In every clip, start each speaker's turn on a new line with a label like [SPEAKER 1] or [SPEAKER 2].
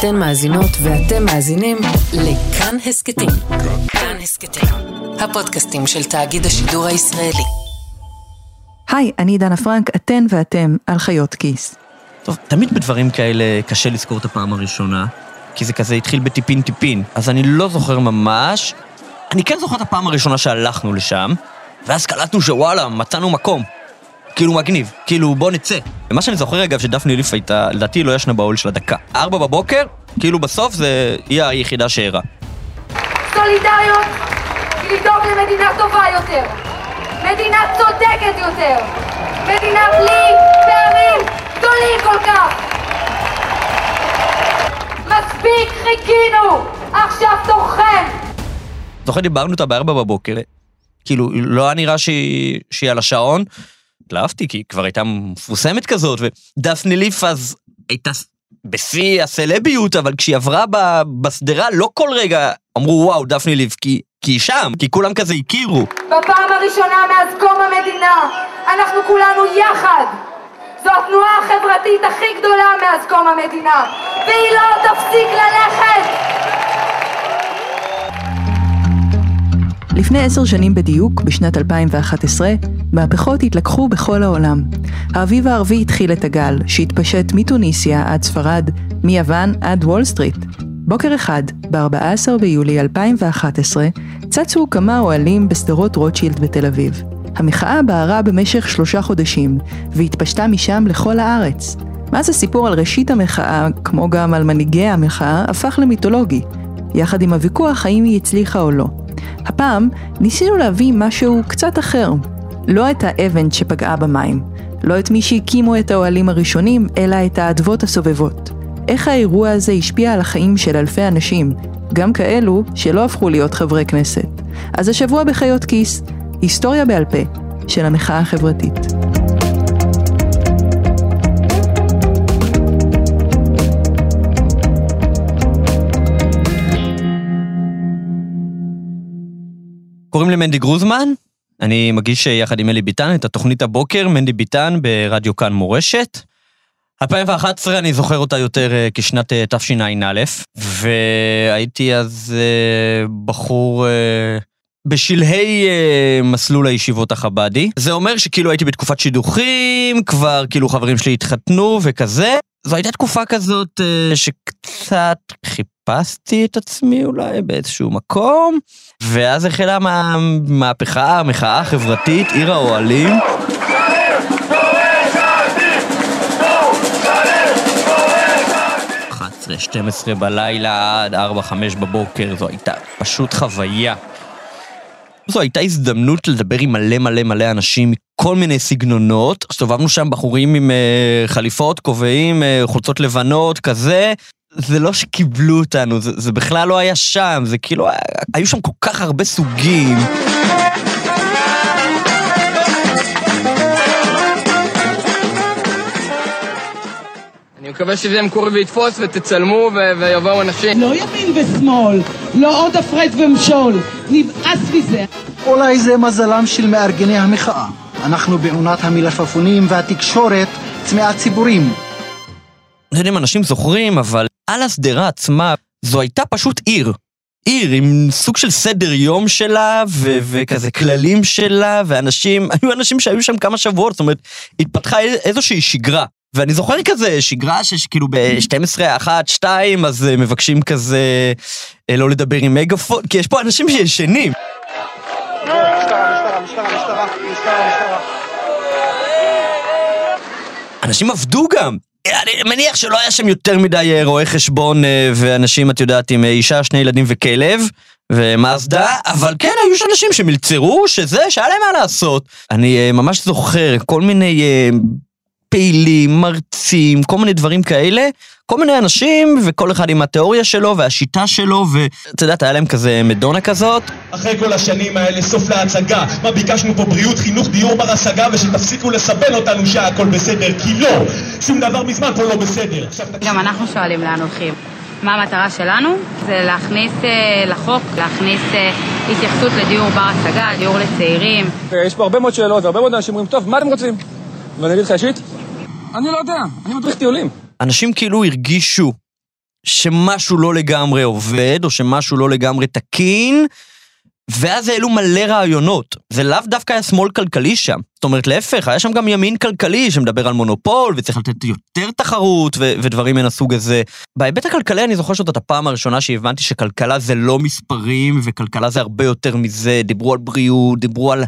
[SPEAKER 1] אתן מאזינות ואתם מאזינים לכאן הסכתים. כאן הסכתים, הפודקאסטים של תאגיד השידור הישראלי.
[SPEAKER 2] היי, אני דנה פרנק, אתן ואתם על חיות כיס.
[SPEAKER 3] טוב, תמיד בדברים כאלה קשה לזכור את הפעם הראשונה, כי זה כזה התחיל בטיפין טיפין, אז אני לא זוכר ממש. אני כן זוכר את הפעם הראשונה שהלכנו לשם, ואז קלטנו שוואלה, מצאנו מקום. כאילו מגניב, כאילו בוא נצא. ומה שאני זוכר אגב שדפני ליף הייתה, לדעתי לא ישנה באוהל של הדקה. ארבע בבוקר, כאילו בסוף זה היא היחידה שערה.
[SPEAKER 4] סולידריות היא לדאוג למדינה טובה יותר, מדינה צודקת יותר, מדינה בלי פערים גדולים כל כך. מספיק חיכינו, עכשיו תורכם.
[SPEAKER 3] זוכר דיברנו איתה בארבע בבוקר, כאילו לא היה נראה שהיא, שהיא על השעון. התלהבתי כי היא כבר הייתה מפורסמת כזאת, ודפני ליף אז הייתה בשיא הסלביות, אבל כשהיא עברה בשדרה לא כל רגע אמרו וואו דפני ליף, כי, כי היא שם, כי כולם כזה הכירו.
[SPEAKER 4] בפעם הראשונה מאז קום המדינה, אנחנו כולנו יחד. זו התנועה החברתית הכי גדולה מאז קום המדינה, והיא לא תפסיק ללכת!
[SPEAKER 2] לפני עשר שנים בדיוק, בשנת 2011, מהפכות התלקחו בכל העולם. האביב הערבי התחיל את הגל, שהתפשט מתוניסיה עד ספרד, מיוון עד וול סטריט. בוקר אחד, ב-14 ביולי 2011, צצו כמה אוהלים בשדרות רוטשילד בתל אביב. המחאה בערה במשך שלושה חודשים, והתפשטה משם לכל הארץ. מאז הסיפור על ראשית המחאה, כמו גם על מנהיגי המחאה, הפך למיתולוגי, יחד עם הוויכוח האם היא הצליחה או לא. הפעם ניסינו להביא משהו קצת אחר. לא את האבן שפגעה במים, לא את מי שהקימו את האוהלים הראשונים, אלא את האדוות הסובבות. איך האירוע הזה השפיע על החיים של אלפי אנשים, גם כאלו שלא הפכו להיות חברי כנסת. אז השבוע בחיות כיס, היסטוריה בעל פה של המחאה החברתית.
[SPEAKER 3] קוראים לי מנדי גרוזמן, אני מגיש יחד עם אלי ביטן את התוכנית הבוקר, מנדי ביטן ברדיו כאן מורשת. 2011 אני זוכר אותה יותר אה, כשנת אה, תשע"א, והייתי אז אה, בחור בשלהי מסלול הישיבות החבדי. זה אומר שכאילו הייתי בתקופת שידוכים, כבר כאילו חברים שלי התחתנו וכזה. זו הייתה תקופה כזאת שקצת חיפשתי את עצמי אולי באיזשהו מקום, ואז החלה מהמהפכה, המחאה החברתית, עיר האוהלים. 12 בלילה עד 4-5 בבוקר, זו הייתה פשוט חוויה. זו הייתה הזדמנות לדבר עם מלא מלא מלא אנשים מכל מיני סגנונות. הסתובבנו שם בחורים עם uh, חליפות, כובעים, uh, חולצות לבנות, כזה. זה לא שקיבלו אותנו, זה, זה בכלל לא היה שם, זה כאילו, היו שם כל כך הרבה סוגים.
[SPEAKER 5] אני מקווה שזה יהיה מקורי ויתפוס ותצלמו ו- ויבואו אנשים.
[SPEAKER 6] לא ימין ושמאל, לא עוד הפרד ומשול, נמאס מזה.
[SPEAKER 7] אולי זה מזלם של מארגני המחאה. אנחנו בעונת המלפפונים והתקשורת צמאת ציבורים.
[SPEAKER 3] לא יודע אם אנשים זוכרים, אבל על השדרה עצמה, זו הייתה פשוט עיר. עיר עם סוג של סדר יום שלה, ו- וכזה כללים שלה, ואנשים, היו אנשים שהיו שם כמה שבועות, זאת אומרת, התפתחה איזושהי שגרה. ואני זוכר כזה שגרה שכאילו ב-12, 1, 2, אז אה, מבקשים כזה אה, לא לדבר עם מגאפון, כי יש פה אנשים שישנים. אנשים עבדו גם. אני מניח שלא היה שם יותר מדי אה, רואי חשבון ואנשים, את יודעת, עם אישה, שני ילדים וכלב. ומאזדה, אבל כן, היו שם אנשים שמלצרו, שזה, שהיה להם מה לעשות. אני ממש זוכר כל מיני פעילים, מרצים, כל מיני דברים כאלה, כל מיני אנשים, וכל אחד עם התיאוריה שלו והשיטה שלו, ואתה יודעת, היה להם כזה מדונה כזאת.
[SPEAKER 8] אחרי כל השנים האלה, סוף להצגה. מה ביקשנו פה? בריאות, חינוך, דיור בר השגה, ושתפסיקו לסבן אותנו שהכל בסדר, כי לא! שום דבר מזמן פה לא בסדר.
[SPEAKER 9] גם אנחנו שואלים לאן הולכים. מה המטרה שלנו? זה להכניס אה, לחוק, להכניס אה, התייחסות לדיור בר השגה, דיור לצעירים.
[SPEAKER 5] יש פה הרבה מאוד שאלות, והרבה מאוד אנשים אומרים, טוב, מה אתם רוצים? ואני אגיד לך אישית, אני לא יודע, אני מדריך טיולים.
[SPEAKER 3] אנשים כאילו הרגישו שמשהו לא לגמרי עובד, או שמשהו לא לגמרי תקין, ואז העלו מלא רעיונות. זה לאו דווקא היה שמאל כלכלי שם. זאת אומרת, להפך, היה שם גם ימין כלכלי שמדבר על מונופול, וצריך לתת יותר תחרות ו- ודברים מן הסוג הזה. בהיבט הכלכלי אני זוכר שזאת הפעם הראשונה שהבנתי שכלכלה זה לא מספרים, וכלכלה זה הרבה יותר מזה. דיברו על בריאות, דיברו על...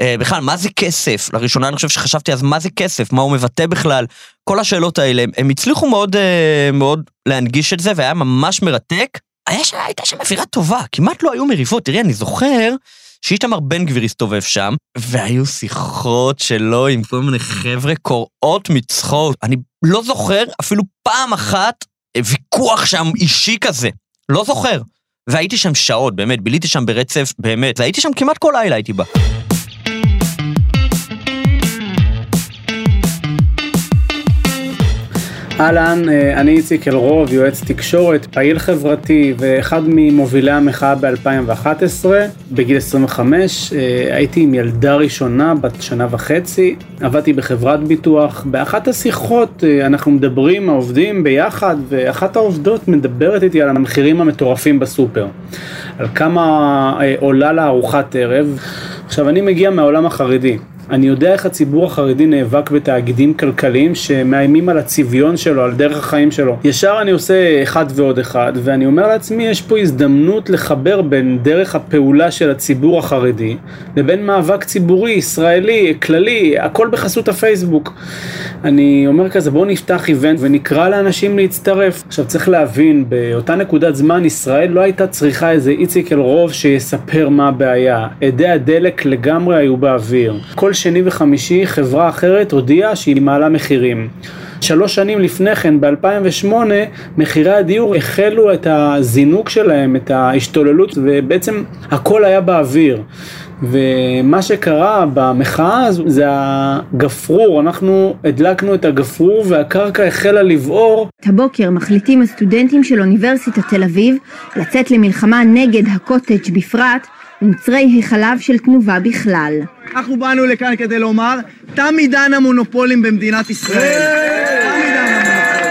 [SPEAKER 3] אה, בכלל, מה זה כסף? לראשונה אני חושב שחשבתי אז מה זה כסף, מה הוא מבטא בכלל. כל השאלות האלה, הם, הצליחו מאוד, אה, מאוד להנגיש את זה, והיה ממש מרתק. היה ש... הייתה שם אווירה טובה, כמעט לא היו מריבות. תראי, אני זוכר שאיתמר בן גביר הסתובב שם, והיו שיחות שלו עם כל מיני חבר'ה קורעות מצחוק. אני לא זוכר אפילו פעם אחת ויכוח שם אישי כזה. לא זוכר. והייתי שם שעות, באמת, ביליתי שם ברצף, באמת, והייתי שם כמעט כל לילה הייתי בה.
[SPEAKER 10] אהלן, אה, אני איציק אלרוב, יועץ תקשורת, פעיל חברתי ואחד ממובילי המחאה ב-2011. בגיל 25 אה, הייתי עם ילדה ראשונה בת שנה וחצי, עבדתי בחברת ביטוח. באחת השיחות אה, אנחנו מדברים, העובדים ביחד, ואחת העובדות מדברת איתי על המחירים המטורפים בסופר. על כמה עולה לה ארוחת ערב. עכשיו, אני מגיע מהעולם החרדי. אני יודע איך הציבור החרדי נאבק בתאגידים כלכליים שמאיימים על הצביון שלו, על דרך החיים שלו. ישר אני עושה אחד ועוד אחד, ואני אומר לעצמי, יש פה הזדמנות לחבר בין דרך הפעולה של הציבור החרדי, לבין מאבק ציבורי, ישראלי, כללי, הכל בחסות הפייסבוק. אני אומר כזה, בואו נפתח איבנט ונקרא לאנשים להצטרף. עכשיו צריך להבין, באותה נקודת זמן ישראל לא הייתה צריכה איזה איציק אלרוב שיספר מה הבעיה. אדי הדלק לגמרי היו באוויר. כל שני וחמישי חברה אחרת הודיעה שהיא מעלה מחירים. שלוש שנים לפני כן, ב-2008, מחירי הדיור החלו את הזינוק שלהם, את ההשתוללות, ובעצם הכל היה באוויר. ומה שקרה במחאה הזו זה הגפרור, אנחנו הדלקנו את הגפרור והקרקע החלה לבעור.
[SPEAKER 11] הבוקר מחליטים הסטודנטים של אוניברסיטת תל אביב לצאת למלחמה נגד הקוטג' בפרט ומוצרי החלב של תנובה בכלל.
[SPEAKER 12] אנחנו באנו לכאן כדי לומר, תם עידן המונופולים במדינת ישראל. תם עידן המונופולים.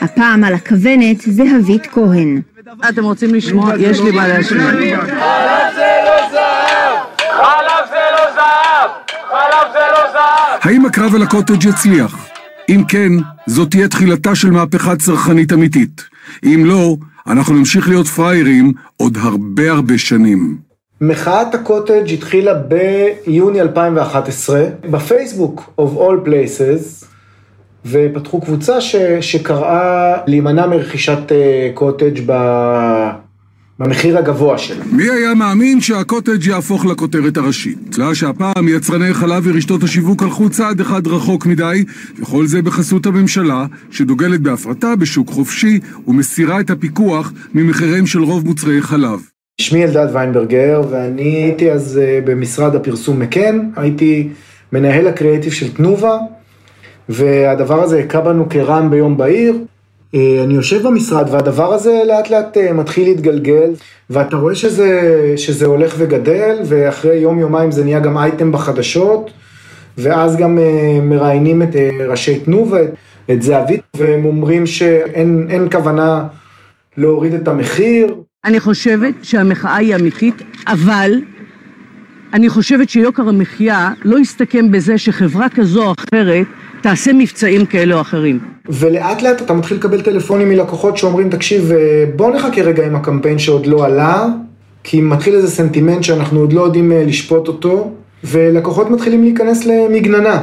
[SPEAKER 11] הפעם על הכוונת זהבית כהן.
[SPEAKER 13] אתם רוצים לשמוע? יש לי מה להשמיע.
[SPEAKER 14] חלב זה לא זהב! חלב זה לא זהב! חלב זה לא זהב!
[SPEAKER 15] האם הקרב על הקוטג' יצליח? אם כן, זאת תהיה תחילתה של מהפכה צרכנית אמיתית. אם לא, אנחנו נמשיך להיות פראיירים עוד הרבה הרבה שנים.
[SPEAKER 16] מחאת הקוטג' התחילה ביוני 2011 בפייסבוק of all places ופתחו קבוצה ש, שקראה להימנע מרכישת קוטג' ב... במחיר הגבוה שלה.
[SPEAKER 15] מי היה מאמין שהקוטג' יהפוך לכותרת הראשית? אלא שהפעם יצרני חלב ורשתות השיווק הלכו צעד אחד רחוק מדי, וכל זה בחסות הממשלה, שדוגלת בהפרטה בשוק חופשי ומסירה את הפיקוח ממחיריהם של רוב מוצרי חלב.
[SPEAKER 16] שמי אלדד ויינברגר ואני הייתי אז במשרד הפרסום מקן, הייתי מנהל הקריאיטיב של תנובה והדבר הזה הכה בנו כרעם ביום בהיר. אני יושב במשרד והדבר הזה לאט לאט מתחיל להתגלגל ואתה רואה שזה, שזה הולך וגדל ואחרי יום יומיים זה נהיה גם אייטם בחדשות ואז גם מראיינים את ראשי תנובה, את זהבית והם אומרים שאין כוונה להוריד את המחיר.
[SPEAKER 13] אני חושבת שהמחאה היא אמיתית, אבל אני חושבת שיוקר המחיה לא יסתכם בזה שחברה כזו או אחרת תעשה מבצעים כאלה או אחרים.
[SPEAKER 16] ולאט לאט אתה מתחיל לקבל טלפונים מלקוחות שאומרים, תקשיב, בוא נחכה רגע עם הקמפיין שעוד לא עלה, כי מתחיל איזה סנטימנט שאנחנו עוד לא יודעים לשפוט אותו, ולקוחות מתחילים להיכנס למגננה.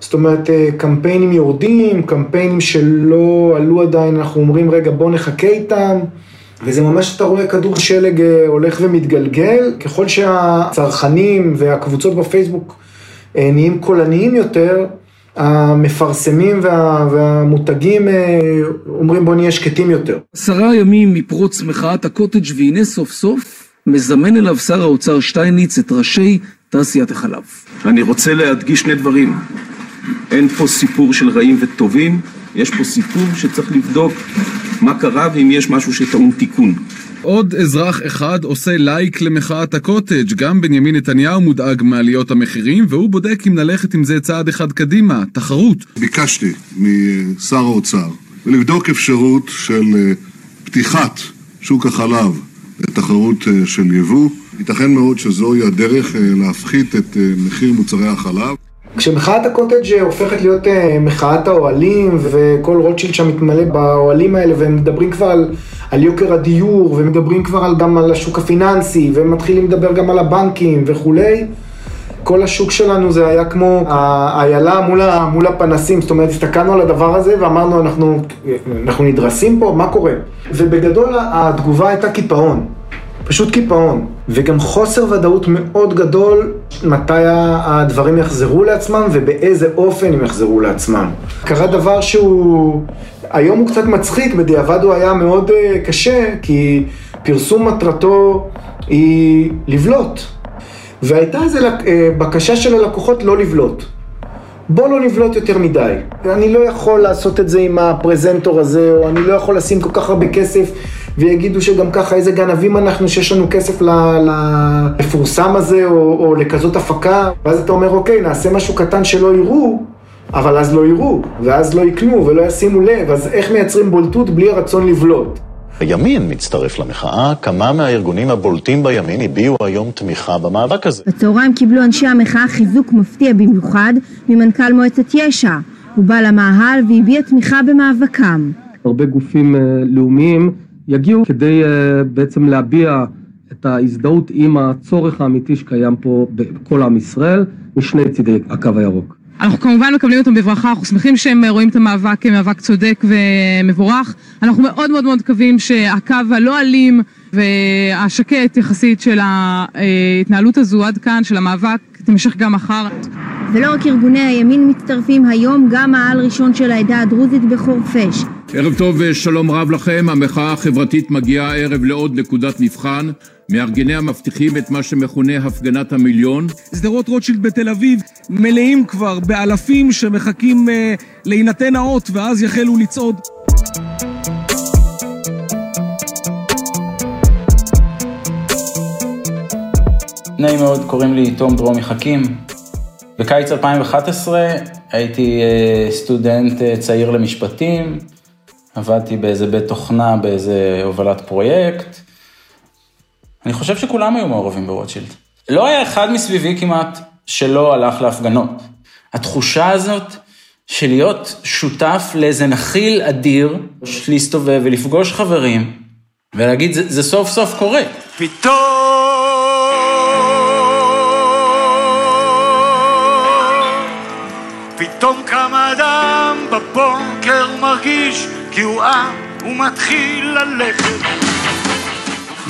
[SPEAKER 16] זאת אומרת, קמפיינים יורדים, קמפיינים שלא עלו עדיין, אנחנו אומרים, רגע, בוא נחכה איתם. וזה ממש, אתה רואה כדור שלג הולך ומתגלגל, ככל שהצרכנים והקבוצות בפייסבוק נהיים קולניים יותר, המפרסמים וה, והמותגים אומרים בוא נהיה שקטים יותר.
[SPEAKER 17] עשרה ימים מפרוץ מחאת הקוטג' והנה סוף סוף מזמן אליו שר האוצר שטייניץ את ראשי תעשיית החלב. אני רוצה להדגיש שני דברים. אין פה סיפור של רעים וטובים, יש פה סיפור שצריך לבדוק מה קרה ואם יש משהו שטעון תיקון.
[SPEAKER 15] עוד אזרח אחד עושה לייק למחאת הקוטג', גם בנימין נתניהו מודאג מעליות המחירים, והוא בודק אם ללכת עם זה צעד אחד קדימה, תחרות.
[SPEAKER 18] ביקשתי משר האוצר
[SPEAKER 15] ולבדוק אפשרות של אה, פתיחת שוק החלב לתחרות אה, של יבוא. ייתכן מאוד שזוהי הדרך אה, להפחית את מחיר מוצרי החלב.
[SPEAKER 16] כשמחאת הקוטג' הופכת להיות מחאת האוהלים וכל רוטשילד שם מתמלא באוהלים האלה והם מדברים כבר על, על יוקר הדיור ומדברים כבר על, גם על השוק הפיננסי ומתחילים לדבר גם על הבנקים וכולי. כל השוק שלנו זה היה כמו האיילה מול, מול הפנסים, זאת אומרת, הסתכלנו על הדבר הזה ואמרנו, אנחנו, אנחנו נדרסים פה, מה קורה? ובגדול התגובה הייתה קיפאון, פשוט קיפאון, וגם חוסר ודאות מאוד גדול מתי הדברים יחזרו לעצמם ובאיזה אופן הם יחזרו לעצמם. קרה דבר שהוא, היום הוא קצת מצחיק, בדיעבד הוא היה מאוד אה, קשה, כי פרסום מטרתו היא לבלוט. והייתה איזו אה, בקשה של הלקוחות לא לבלוט. בוא לא נבלוט יותר מדי. אני לא יכול לעשות את זה עם הפרזנטור הזה, או אני לא יכול לשים כל כך הרבה כסף, ויגידו שגם ככה איזה גנבים אנחנו שיש לנו כסף למפורסם הזה, או, או לכזאת הפקה, ואז אתה אומר, אוקיי, נעשה משהו קטן שלא יראו, אבל אז לא יראו, ואז לא יקנו ולא ישימו לב, אז איך מייצרים בולטות בלי הרצון לבלוט?
[SPEAKER 18] הימין מצטרף למחאה, כמה מהארגונים הבולטים בימין הביעו היום תמיכה במאבק הזה.
[SPEAKER 11] בצהריים קיבלו אנשי המחאה חיזוק מפתיע במיוחד ממנכ"ל מועצת יש"ע. הוא בא למאהל והביע תמיכה במאבקם.
[SPEAKER 19] הרבה גופים uh, לאומיים יגיעו כדי uh, בעצם להביע את ההזדהות עם הצורך האמיתי שקיים פה בכל עם ישראל משני צידי הקו הירוק.
[SPEAKER 20] אנחנו כמובן מקבלים אותם בברכה, אנחנו שמחים שהם רואים את המאבק כמאבק צודק ומבורך. אנחנו מאוד מאוד מאוד מקווים שהקו הלא אלים והשקט יחסית של ההתנהלות הזו עד כאן, של המאבק, תמשך גם מחר.
[SPEAKER 11] ולא רק ארגוני הימין מצטרפים היום, גם העל ראשון של העדה הדרוזית בחורפיש.
[SPEAKER 21] ערב טוב ושלום רב לכם, המחאה החברתית מגיעה הערב לעוד נקודת מבחן. מארגניה מבטיחים את מה שמכונה הפגנת המיליון.
[SPEAKER 22] שדרות רוטשילד בתל אביב מלאים כבר באלפים שמחכים אה, להינתן האות ואז יחלו לצעוד.
[SPEAKER 23] נעים מאוד, קוראים לי תום דרומי חכים. בקיץ 2011 הייתי אה, סטודנט אה, צעיר למשפטים, עבדתי באיזה בית תוכנה, באיזה הובלת פרויקט. אני חושב שכולם היו מעורבים ברוטשילד. לא היה אחד מסביבי כמעט שלא הלך להפגנות. התחושה הזאת של להיות שותף לאיזה נחיל אדיר, להסתובב ולפגוש חברים, ולהגיד, זה, זה סוף סוף קורה.
[SPEAKER 24] פתאום פתאום קם אדם בבוקר מרגיש כי הוא עם, הוא מתחיל ללכת.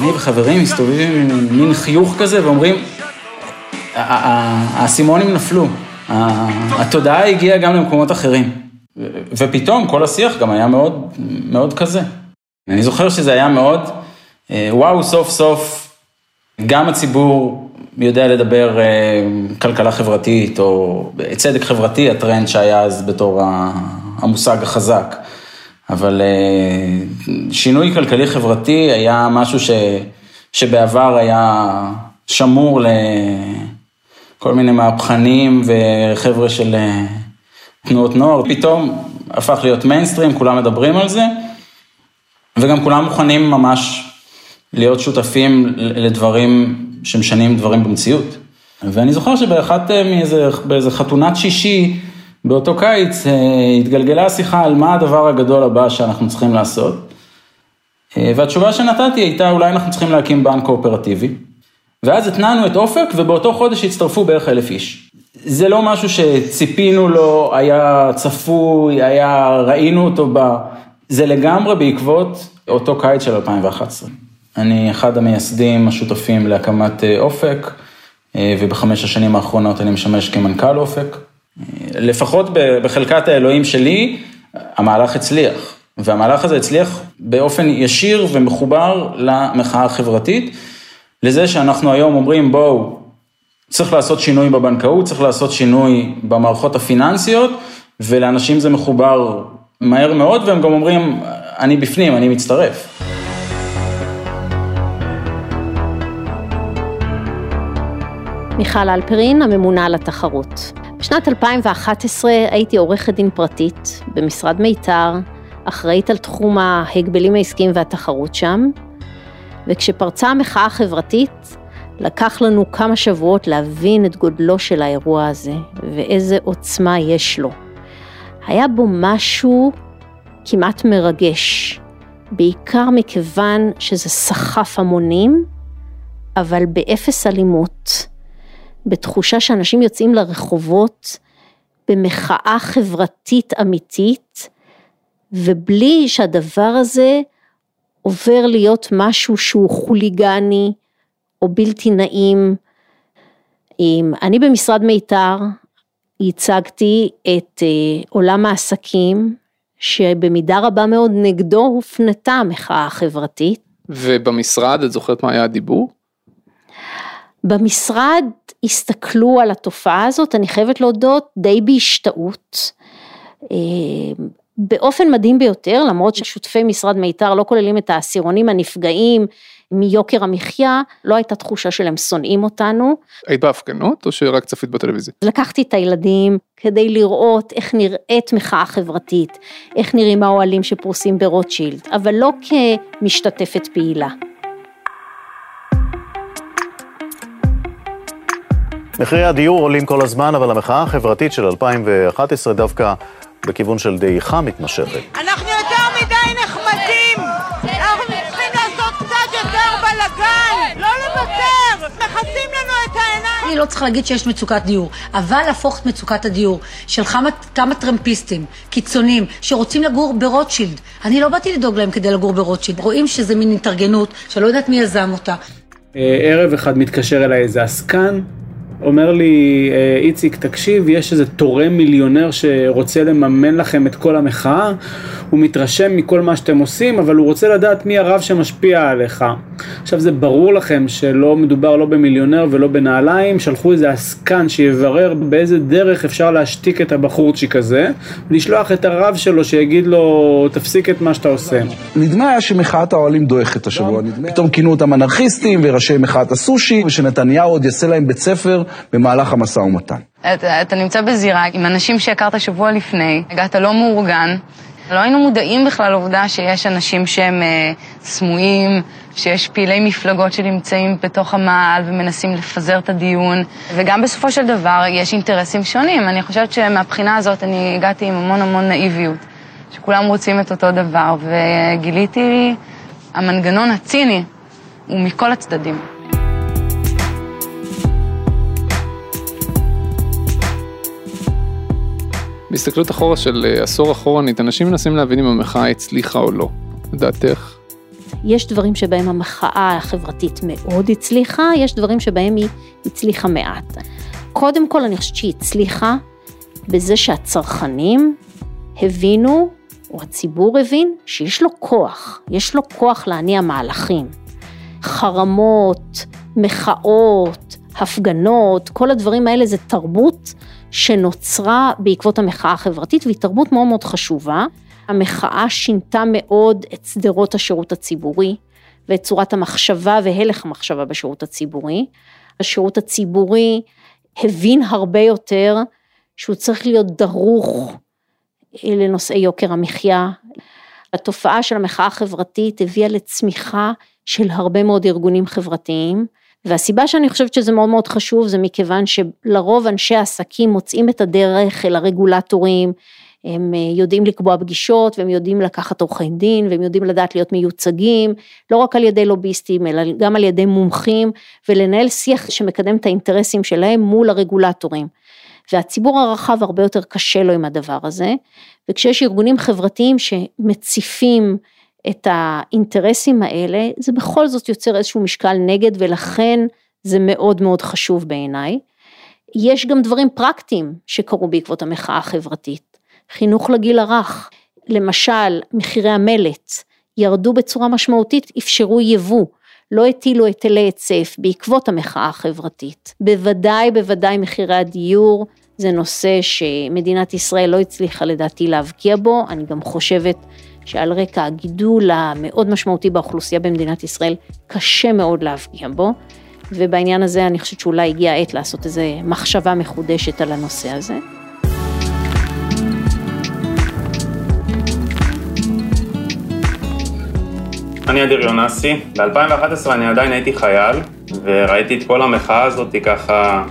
[SPEAKER 23] אני וחברים מסתובבים עם מין חיוך כזה ואומרים, האסימונים נפלו, התודעה הגיעה גם למקומות אחרים. ופתאום כל השיח גם היה מאוד, מאוד כזה. אני זוכר שזה היה מאוד, אה, וואו, סוף סוף גם הציבור יודע לדבר אה, כלכלה חברתית, או צדק חברתי, הטרנד שהיה אז בתור המושג החזק. אבל אה, שינוי כלכלי חברתי היה משהו ש, שבעבר היה שמור לכל מיני מהפכנים וחבר'ה של אה, תנועות נוער, פתאום הפך להיות מיינסטרים, כולם מדברים על זה, וגם כולם מוכנים ממש להיות שותפים לדברים שמשנים דברים במציאות. ואני זוכר שבאחת אה, מאיזה, באיזה חתונת שישי, באותו קיץ אה, התגלגלה השיחה על מה הדבר הגדול הבא שאנחנו צריכים לעשות. אה, והתשובה שנתתי הייתה, אולי אנחנו צריכים להקים בנק קואופרטיבי. ואז התנענו את אופק, ובאותו חודש הצטרפו בערך אלף איש. זה לא משהו שציפינו לו, היה צפוי, היה, ראינו אותו ב... זה לגמרי בעקבות אותו קיץ של 2011. אני אחד המייסדים השותפים להקמת אה, אופק, ובחמש השנים האחרונות אני משמש כמנכ"ל אופק. לפחות בחלקת האלוהים שלי, המהלך הצליח. והמהלך הזה הצליח באופן ישיר ומחובר למחאה החברתית, לזה שאנחנו היום אומרים בואו, צריך לעשות שינוי בבנקאות, צריך לעשות שינוי במערכות הפיננסיות, ולאנשים זה מחובר מהר מאוד, והם גם אומרים, אני בפנים, אני מצטרף.
[SPEAKER 25] מיכל אלפרין, הממונה על התחרות. בשנת 2011 הייתי עורכת דין פרטית במשרד מיתר, אחראית על תחום ההגבלים העסקיים והתחרות שם, וכשפרצה המחאה החברתית, לקח לנו כמה שבועות להבין את גודלו של האירוע הזה ואיזה עוצמה יש לו. היה בו משהו כמעט מרגש, בעיקר מכיוון שזה סחף המונים, אבל באפס אלימות, בתחושה שאנשים יוצאים לרחובות במחאה חברתית אמיתית, ובלי שהדבר הזה עובר להיות משהו שהוא חוליגני או בלתי נעים. אני במשרד מיתר ייצגתי את אה, עולם העסקים, שבמידה רבה מאוד נגדו הופנתה המחאה החברתית.
[SPEAKER 26] ובמשרד, את זוכרת מה היה הדיבור?
[SPEAKER 25] במשרד הסתכלו על התופעה הזאת, אני חייבת להודות, די בהשתאות. אה, באופן מדהים ביותר, למרות ששותפי משרד מיתר לא כוללים את העשירונים הנפגעים מיוקר המחיה, לא הייתה תחושה שהם שונאים אותנו.
[SPEAKER 26] היית בהפגנות או שרק צפית בטלוויזיה?
[SPEAKER 25] לקחתי את הילדים כדי לראות איך נראית מחאה חברתית, איך נראים האוהלים שפרוסים ברוטשילד, אבל לא כמשתתפת פעילה.
[SPEAKER 18] מחירי הדיור עולים כל הזמן, אבל המחאה החברתית של 2011 דווקא בכיוון של דעיכה מתמשכת.
[SPEAKER 27] אנחנו יותר מדי נחמדים! אנחנו צריכים לעשות קצת יותר בלאגן! לא לוותר! מכסים לנו את העיניים!
[SPEAKER 28] אני לא צריכה להגיד שיש מצוקת דיור, אבל להפוך את מצוקת הדיור של כמה, כמה טרמפיסטים, קיצונים, שרוצים לגור ברוטשילד. אני לא באתי לדאוג להם כדי לגור ברוטשילד. רואים שזה מין התארגנות שלא יודעת מי יזם אותה.
[SPEAKER 10] אה, ערב אחד מתקשר אליי איזה עסקן, אומר לי, אה, איציק, תקשיב, יש איזה תורם מיליונר שרוצה לממן לכם את כל המחאה, הוא מתרשם מכל מה שאתם עושים, אבל הוא רוצה לדעת מי הרב שמשפיע עליך. עכשיו זה ברור לכם שלא מדובר לא במיליונר ולא בנעליים, שלחו איזה עסקן שיברר באיזה דרך אפשר להשתיק את הבחורצ'יק הזה, ולשלוח את הרב שלו שיגיד לו, תפסיק את מה שאתה עושה.
[SPEAKER 29] נדמה היה שמחאת האוהלים דועכת השבוע, פתאום כינו אותם אנרכיסטים וראשי מחאת הסושי, ושנתניהו עוד יעשה להם בית ספר במהלך המשא ומתן.
[SPEAKER 9] אתה, אתה נמצא בזירה עם אנשים שהכרת שבוע לפני, הגעת לא מאורגן, לא היינו מודעים בכלל לעובדה שיש אנשים שהם אה, סמויים, שיש פעילי מפלגות שנמצאים בתוך המעל ומנסים לפזר את הדיון, וגם בסופו של דבר יש אינטרסים שונים. אני חושבת שמבחינה הזאת אני הגעתי עם המון המון נאיביות, שכולם רוצים את אותו דבר, וגיליתי המנגנון הציני הוא מכל הצדדים.
[SPEAKER 26] בהסתכלות אחורה של אה, עשור אחורנית, אנשים מנסים להבין אם המחאה הצליחה או לא. לדעתך?
[SPEAKER 25] יש דברים שבהם המחאה החברתית מאוד הצליחה, יש דברים שבהם היא הצליחה מעט. קודם כל אני חושבת שהיא הצליחה בזה שהצרכנים הבינו, או הציבור הבין, שיש לו כוח, יש לו כוח להניע מהלכים. חרמות, מחאות, הפגנות, כל הדברים האלה זה תרבות שנוצרה בעקבות המחאה החברתית והיא תרבות מאוד מאוד חשובה. המחאה שינתה מאוד את שדרות השירות הציבורי ואת צורת המחשבה והלך המחשבה בשירות הציבורי. השירות הציבורי הבין הרבה יותר שהוא צריך להיות דרוך לנושאי יוקר המחיה. התופעה של המחאה החברתית הביאה לצמיחה של הרבה מאוד ארגונים חברתיים. והסיבה שאני חושבת שזה מאוד מאוד חשוב זה מכיוון שלרוב אנשי העסקים מוצאים את הדרך אל הרגולטורים, הם אה, יודעים לקבוע פגישות והם יודעים לקחת עורכי דין והם יודעים לדעת להיות מיוצגים, לא רק על ידי לוביסטים אלא גם על ידי מומחים ולנהל שיח שמקדם את האינטרסים שלהם מול הרגולטורים. והציבור הרחב הרבה יותר קשה לו עם הדבר הזה, וכשיש ארגונים חברתיים שמציפים את האינטרסים האלה, זה בכל זאת יוצר איזשהו משקל נגד ולכן זה מאוד מאוד חשוב בעיניי. יש גם דברים פרקטיים שקרו בעקבות המחאה החברתית. חינוך לגיל הרך, למשל מחירי המלט ירדו בצורה משמעותית, אפשרו יבוא, לא הטילו היטלי היצף בעקבות המחאה החברתית. בוודאי בוודאי מחירי הדיור זה נושא שמדינת ישראל לא הצליחה לדעתי להבקיע בו, אני גם חושבת שעל רקע הגידול המאוד משמעותי באוכלוסייה במדינת ישראל, קשה מאוד להפגיע בו, ובעניין הזה אני חושבת שאולי הגיעה העת לעשות איזו מחשבה מחודשת על הנושא הזה.
[SPEAKER 30] אני אדיר יונסי, ב-2011 אני עדיין הייתי חייל, וראיתי את כל המחאה הזאת ככה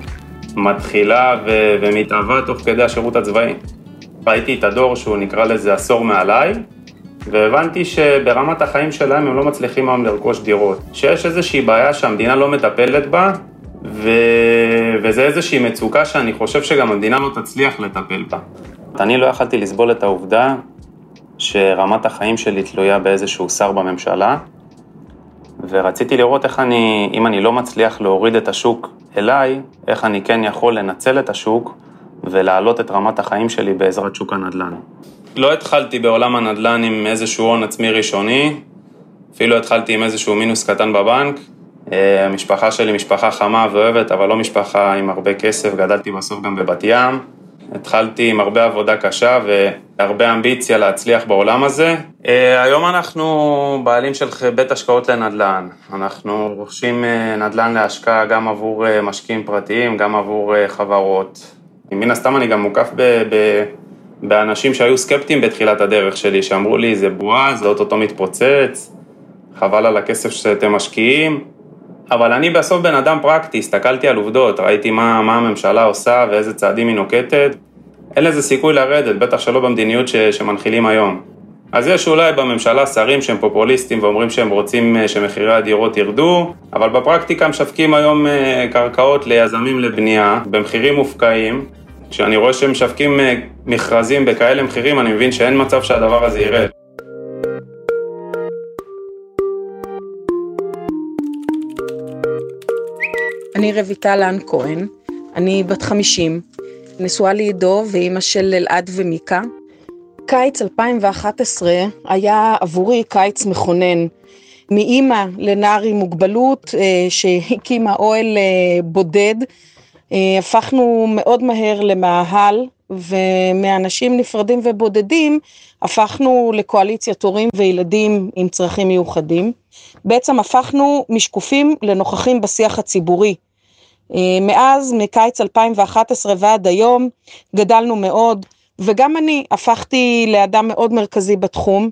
[SPEAKER 30] מתחילה ו- ומתהווה תוך כדי השירות הצבאי. ראיתי את הדור שהוא נקרא לזה עשור מעליי, והבנתי שברמת החיים שלהם הם לא מצליחים היום לרכוש דירות. שיש איזושהי בעיה שהמדינה לא מטפלת בה, ו... וזה איזושהי מצוקה שאני חושב שגם המדינה לא תצליח לטפל בה. אני לא יכלתי לסבול את העובדה שרמת החיים שלי תלויה באיזשהו שר בממשלה, ורציתי לראות איך אני, אם אני לא מצליח להוריד את השוק אליי, איך אני כן יכול לנצל את השוק ולהעלות את רמת החיים שלי בעזרת שוק הנדל"ן. לא התחלתי בעולם הנדל"ן עם איזשהו הון עצמי ראשוני, אפילו התחלתי עם איזשהו מינוס קטן בבנק. אה, המשפחה שלי משפחה חמה ואוהבת, אבל לא משפחה עם הרבה כסף, גדלתי בסוף גם בבת ים. התחלתי עם הרבה עבודה קשה והרבה אמביציה להצליח בעולם הזה. אה, היום אנחנו בעלים של בית השקעות לנדל"ן. אנחנו רוכשים אה, נדל"ן להשקעה גם עבור משקיעים פרטיים, גם עבור חברות. מן הסתם אני גם מוקף ב... ב באנשים שהיו סקפטיים בתחילת הדרך שלי, שאמרו לי, זה בועה, זה אוטוטו מתפוצץ, חבל על הכסף שאתם משקיעים, אבל אני בסוף בן אדם פרקטי, הסתכלתי על עובדות, ראיתי מה, מה הממשלה עושה ואיזה צעדים היא נוקטת, אין לזה סיכוי לרדת, בטח שלא במדיניות ש, שמנחילים היום. אז יש אולי בממשלה שרים שהם פופוליסטים ואומרים שהם רוצים אה, שמחירי הדירות ירדו, אבל בפרקטיקה משווקים היום אה, קרקעות ליזמים לבנייה במחירים מופקעים, כשאני רואה שהם משווקים אה, מכרזים בכאלה מחירים, אני מבין שאין מצב שהדבר הזה ירד.
[SPEAKER 31] אני רויטל לן כהן, אני בת 50, נשואה לעידו ואימא של אלעד ומיקה. קיץ 2011 היה עבורי קיץ מכונן. מאימא לנער עם מוגבלות אה, שהקימה אוהל אה, בודד אה, הפכנו מאוד מהר למאהל, ומאנשים נפרדים ובודדים הפכנו לקואליציית הורים וילדים עם צרכים מיוחדים. בעצם הפכנו משקופים לנוכחים בשיח הציבורי. אה, מאז, מקיץ 2011 ועד היום, גדלנו מאוד, וגם אני הפכתי לאדם מאוד מרכזי בתחום,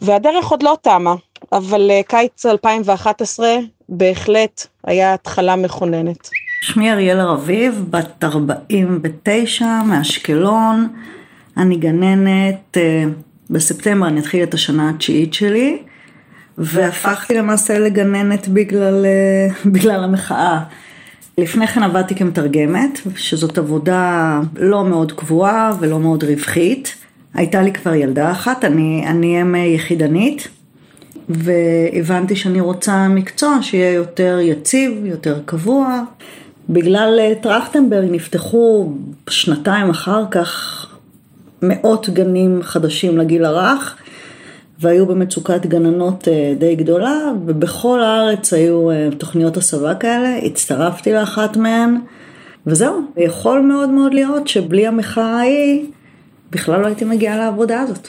[SPEAKER 31] והדרך עוד לא תמה, אבל אה, קיץ 2011 בהחלט היה התחלה מכוננת.
[SPEAKER 32] שמי אריאלה רביב, בת 49 מאשקלון, אני גננת, אה, בספטמבר אני אתחיל את השנה התשיעית שלי, והפכתי למעשה לגננת בגלל, אה, בגלל המחאה. לפני כן עבדתי כמתרגמת, שזאת עבודה לא מאוד קבועה ולא מאוד רווחית. הייתה לי כבר ילדה אחת, אני אם יחידנית, והבנתי שאני רוצה מקצוע שיהיה יותר יציב, יותר קבוע. בגלל אה, טרכטנברג נפתחו שנתיים אחר כך מאות גנים חדשים לגיל הרך והיו במצוקת גננות אה, די גדולה ובכל הארץ היו אה, תוכניות הסבה כאלה, הצטרפתי לאחת מהן וזהו, יכול מאוד מאוד להיות שבלי המחאה ההיא בכלל לא הייתי מגיעה לעבודה הזאת.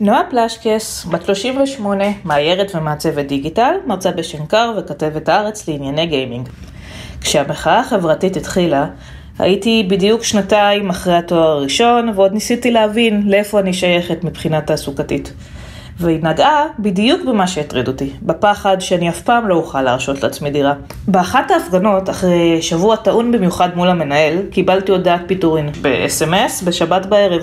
[SPEAKER 33] נועה פלשקס, בת 38, מאיירת ומעצבת דיגיטל, מרצה בשנקר וכתבת הארץ לענייני גיימינג. כשהמחאה החברתית התחילה, הייתי בדיוק שנתיים אחרי התואר הראשון, ועוד ניסיתי להבין לאיפה אני שייכת מבחינה תעסוקתית. והיא נגעה בדיוק במה שהטריד אותי, בפחד שאני אף פעם לא אוכל להרשות לעצמי דירה. באחת ההפגנות, אחרי שבוע טעון במיוחד מול המנהל, קיבלתי הודעת פיטורין ב-SMS בשבת בערב.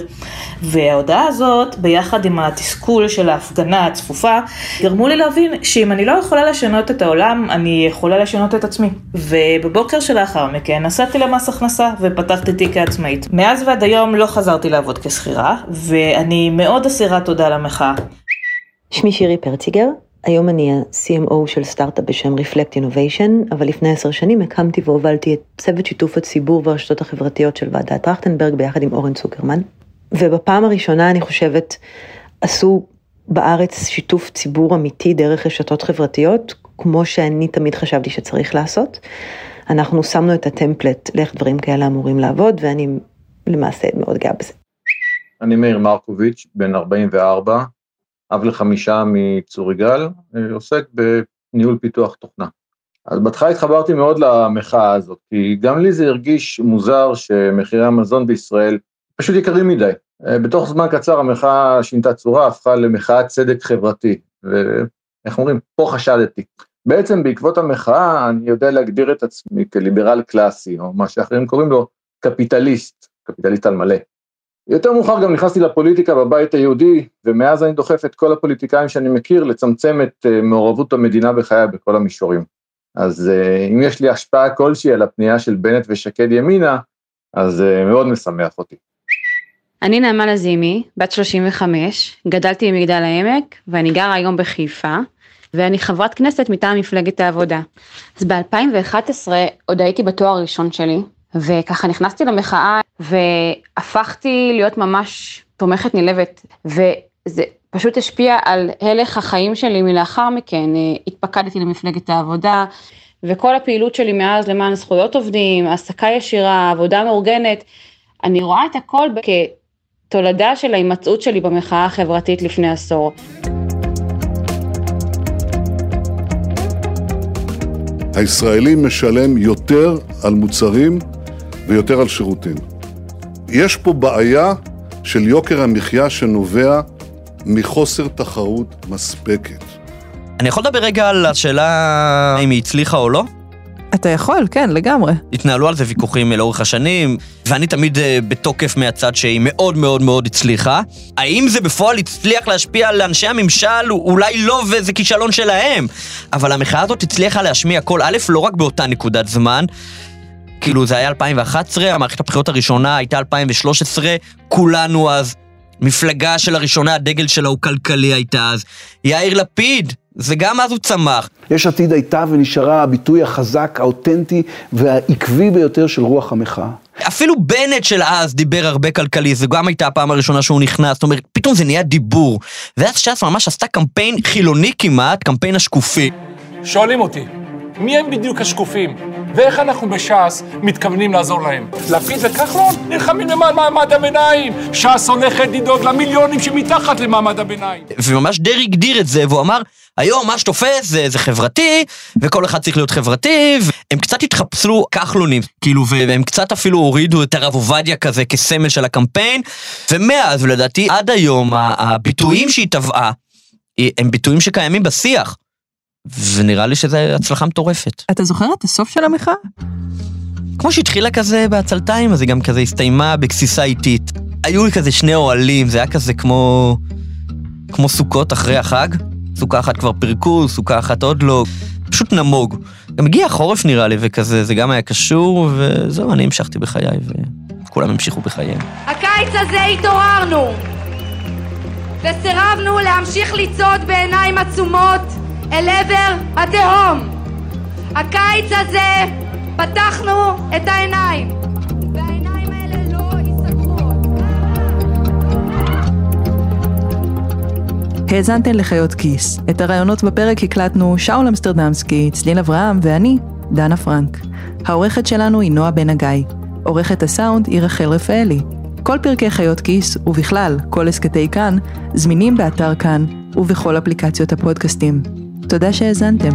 [SPEAKER 33] וההודעה הזאת, ביחד עם התסכול של ההפגנה הצפופה, גרמו לי להבין שאם אני לא יכולה לשנות את העולם, אני יכולה לשנות את עצמי. ובבוקר שלאחר מכן נסעתי למס הכנסה ופתחתי תיק כעצמאית. מאז ועד היום לא חזרתי לעבוד כשכירה, ואני מאוד אסירה תודה למחאה.
[SPEAKER 34] שמי שירי פרציגר, היום אני ה-CMO של סטארט-אפ בשם Reflect Innovation, אבל לפני עשר שנים הקמתי והובלתי את צוות שיתוף הציבור והרשתות החברתיות של ועדת טרכטנברג ביחד עם אורן צוקרמן. ובפעם הראשונה אני חושבת עשו בארץ שיתוף ציבור אמיתי דרך רשתות חברתיות, כמו שאני תמיד חשבתי שצריך לעשות. אנחנו שמנו את הטמפלט לאיך דברים כאלה אמורים לעבוד, ואני למעשה מאוד גאה בזה.
[SPEAKER 35] אני מאיר מרקוביץ', בן 44, אב לחמישה מצור יגאל, עוסק בניהול פיתוח תוכנה. אז בהתחלה התחברתי מאוד למחאה הזאת, כי גם לי זה הרגיש מוזר שמחירי המזון בישראל פשוט יקרים מדי. בתוך זמן קצר המחאה שינתה צורה, הפכה למחאת צדק חברתי, איך אומרים, פה חשדתי. בעצם בעקבות המחאה אני יודע להגדיר את עצמי כליברל קלאסי, או מה שאחרים קוראים לו קפיטליסט, קפיטליסט על מלא. יותר מאוחר גם נכנסתי לפוליטיקה בבית היהודי, ומאז אני דוחף את כל הפוליטיקאים שאני מכיר לצמצם את אה, מעורבות המדינה בחיי בכל המישורים. אז אה, אם יש לי השפעה כלשהי על הפנייה של בנט ושקד ימינה, אז אה, מאוד משמח אותי.
[SPEAKER 36] אני נעמה לזימי, בת 35, גדלתי במגדל העמק ואני גרה היום בחיפה ואני חברת כנסת מטעם מפלגת העבודה. אז ב-2011 עוד הייתי בתואר הראשון שלי וככה נכנסתי למחאה והפכתי להיות ממש תומכת נלהבת וזה פשוט השפיע על הלך החיים שלי מלאחר מכן, התפקדתי למפלגת העבודה וכל הפעילות שלי מאז למען זכויות עובדים, העסקה ישירה, עבודה מאורגנת, אני רואה את הכל כתולדה של ההימצאות שלי במחאה החברתית לפני עשור.
[SPEAKER 37] הישראלי משלם יותר על מוצרים ויותר על שירותים. יש פה בעיה של יוקר המחיה שנובע מחוסר תחרות מספקת.
[SPEAKER 3] אני יכול לדבר רגע על השאלה אם היא הצליחה או לא?
[SPEAKER 2] אתה יכול, כן, לגמרי.
[SPEAKER 3] התנהלו על זה ויכוחים לאורך השנים, ואני תמיד uh, בתוקף מהצד שהיא מאוד מאוד מאוד הצליחה. האם זה בפועל הצליח להשפיע על אנשי הממשל? אולי לא, וזה כישלון שלהם. אבל המחאה הזאת הצליחה להשמיע קול א', לא רק באותה נקודת זמן. כאילו, זה היה 2011, המערכת הבחירות הראשונה הייתה 2013, כולנו אז מפלגה של הראשונה, הדגל שלה הוא כלכלי הייתה אז. יאיר לפיד, זה גם אז הוא צמח.
[SPEAKER 29] יש עתיד הייתה ונשארה הביטוי החזק, האותנטי והעקבי ביותר של רוח המחאה.
[SPEAKER 3] אפילו בנט של אז דיבר הרבה כלכלי, זו גם הייתה הפעם הראשונה שהוא נכנס, זאת אומרת, פתאום זה נהיה דיבור. ואז ש"ס ממש עשתה קמפיין חילוני כמעט, קמפיין השקופי.
[SPEAKER 38] שואלים אותי, מי הם בדיוק השקופים? ואיך אנחנו בש"ס מתכוונים לעזור להם? לפיד וכחלון נלחמים למען מעמד הביניים. ש"ס הולכת לדאוג למיליונים שמתחת למעמד הביניים.
[SPEAKER 3] וממש דרעי הגדיר את זה, והוא אמר, היום מה שתופס זה, זה חברתי, וכל אחד צריך להיות חברתי, והם קצת התחפשו כחלונים, כאילו, והם קצת אפילו הורידו את הרב עובדיה כזה כסמל של הקמפיין, ומאז, ולדעתי עד היום, הביטויים שהיא טבעה, הם ביטויים שקיימים בשיח. ונראה לי שזו הצלחה מטורפת.
[SPEAKER 2] אתה זוכר את הסוף של המחאה?
[SPEAKER 3] כמו שהתחילה כזה בעצלתיים, אז היא גם כזה הסתיימה בגסיסה איטית. היו לי כזה שני אוהלים, זה היה כזה כמו... כמו סוכות אחרי החג. סוכה אחת כבר פירקו, סוכה אחת עוד לא. פשוט נמוג. גם הגיע החורף נראה לי, וכזה, זה גם היה קשור, וזהו, אני המשכתי בחיי, וכולם המשיכו בחייהם.
[SPEAKER 4] הקיץ הזה התעוררנו, וסירבנו להמשיך לצעוד בעיניים עצומות אל עבר התהום. הקיץ הזה פתחנו את העיניים. לא.
[SPEAKER 2] האזנתן לחיות כיס. את הרעיונות בפרק הקלטנו שאול אמסטרדמסקי, צליל אברהם ואני, דנה פרנק. העורכת שלנו היא נועה בן הגיא. עורכת הסאונד היא רחל רפאלי. כל פרקי חיות כיס, ובכלל, כל הסכתי כאן, זמינים באתר כאן ובכל אפליקציות הפודקאסטים. תודה שהאזנתם.